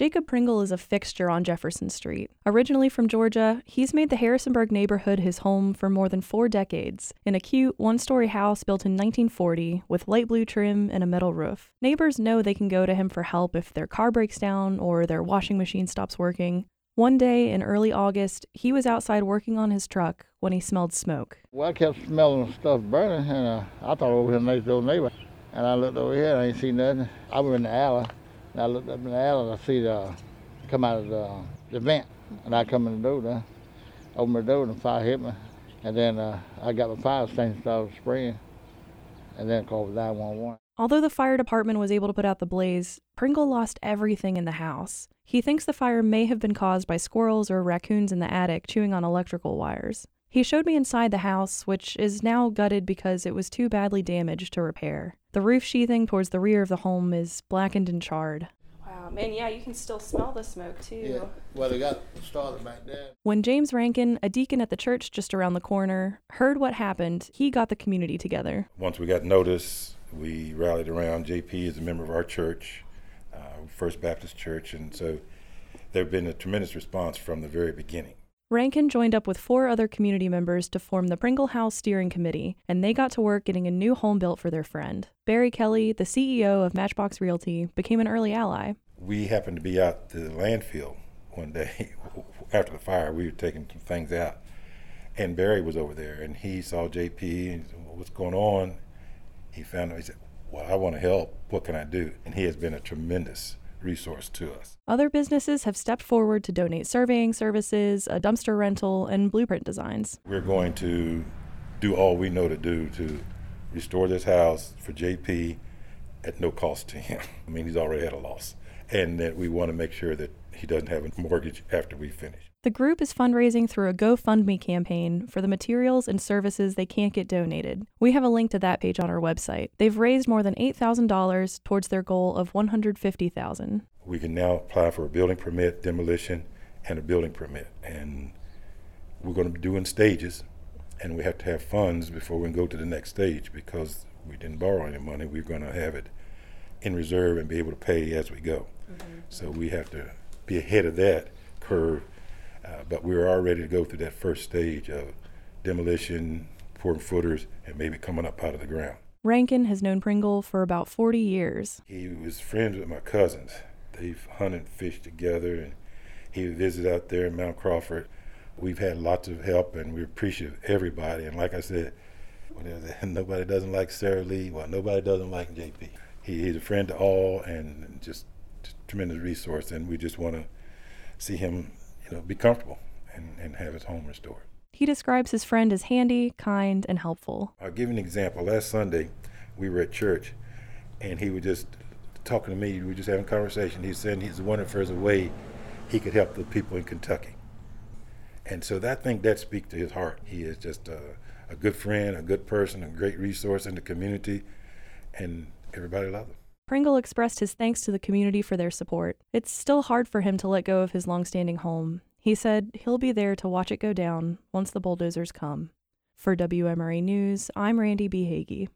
Jacob Pringle is a fixture on Jefferson Street. Originally from Georgia, he's made the Harrisonburg neighborhood his home for more than four decades in a cute one story house built in 1940 with light blue trim and a metal roof. Neighbors know they can go to him for help if their car breaks down or their washing machine stops working. One day in early August, he was outside working on his truck when he smelled smoke. Well, I kept smelling stuff burning, and uh, I thought over here next door neighbor. And I looked over here, and I ain't seen nothing. I was in the alley, I looked up in the and I see the come out of the, the vent, and I come in the door there, open the door, and the fire hit me. And then uh, I got my fire extinguisher, started spraying, and then called 911. Although the fire department was able to put out the blaze, Pringle lost everything in the house. He thinks the fire may have been caused by squirrels or raccoons in the attic chewing on electrical wires. He showed me inside the house, which is now gutted because it was too badly damaged to repair. The roof sheathing towards the rear of the home is blackened and charred. Wow, man, yeah, you can still smell the smoke too. Yeah, well, they got started back there. When James Rankin, a deacon at the church just around the corner, heard what happened, he got the community together. Once we got notice, we rallied around. JP is a member of our church, uh, First Baptist Church, and so there has been a tremendous response from the very beginning. Rankin joined up with four other community members to form the Pringle House Steering Committee, and they got to work getting a new home built for their friend. Barry Kelly, the CEO of Matchbox Realty, became an early ally. We happened to be out to the landfill one day after the fire. We were taking some things out, and Barry was over there, and he saw JP and said, "What's going on?" He found out. He said, "Well, I want to help. What can I do?" And he has been a tremendous resource to us. Other businesses have stepped forward to donate surveying services, a dumpster rental, and blueprint designs. We're going to do all we know to do to restore this house for JP at no cost to him. I mean, he's already had a loss. And that we want to make sure that he doesn't have a mortgage after we finish. The group is fundraising through a GoFundMe campaign for the materials and services they can't get donated. We have a link to that page on our website. They've raised more than $8,000 towards their goal of 150,000. We can now apply for a building permit, demolition, and a building permit. And we're going to be doing stages, and we have to have funds before we can go to the next stage because we didn't borrow any money. We're going to have it in reserve and be able to pay as we go. Mm-hmm. So we have to be ahead of that curve. Uh, but we're all ready to go through that first stage of demolition, pouring footers, and maybe coming up out of the ground. Rankin has known Pringle for about 40 years. He was friends with my cousins. They've hunted and fished together, and he would visit out there in Mount Crawford. We've had lots of help, and we appreciate everybody. And like I said, nobody doesn't like Sara Lee. Well, nobody doesn't like JP. He, he's a friend to all, and just, tremendous resource. And we just want to see him, you know, be comfortable and, and have his home restored. He describes his friend as handy, kind, and helpful. I'll give you an example. Last Sunday, we were at church, and he was just talking to me. We were just having a conversation. He said he's wondering if there's a way he could help the people in Kentucky. And so that, I think that speaks to his heart. He is just a, a good friend, a good person, a great resource in the community, and everybody loves him. Pringle expressed his thanks to the community for their support. It's still hard for him to let go of his longstanding home. He said he'll be there to watch it go down once the bulldozers come. For WMRA News, I'm Randi B. Hagi.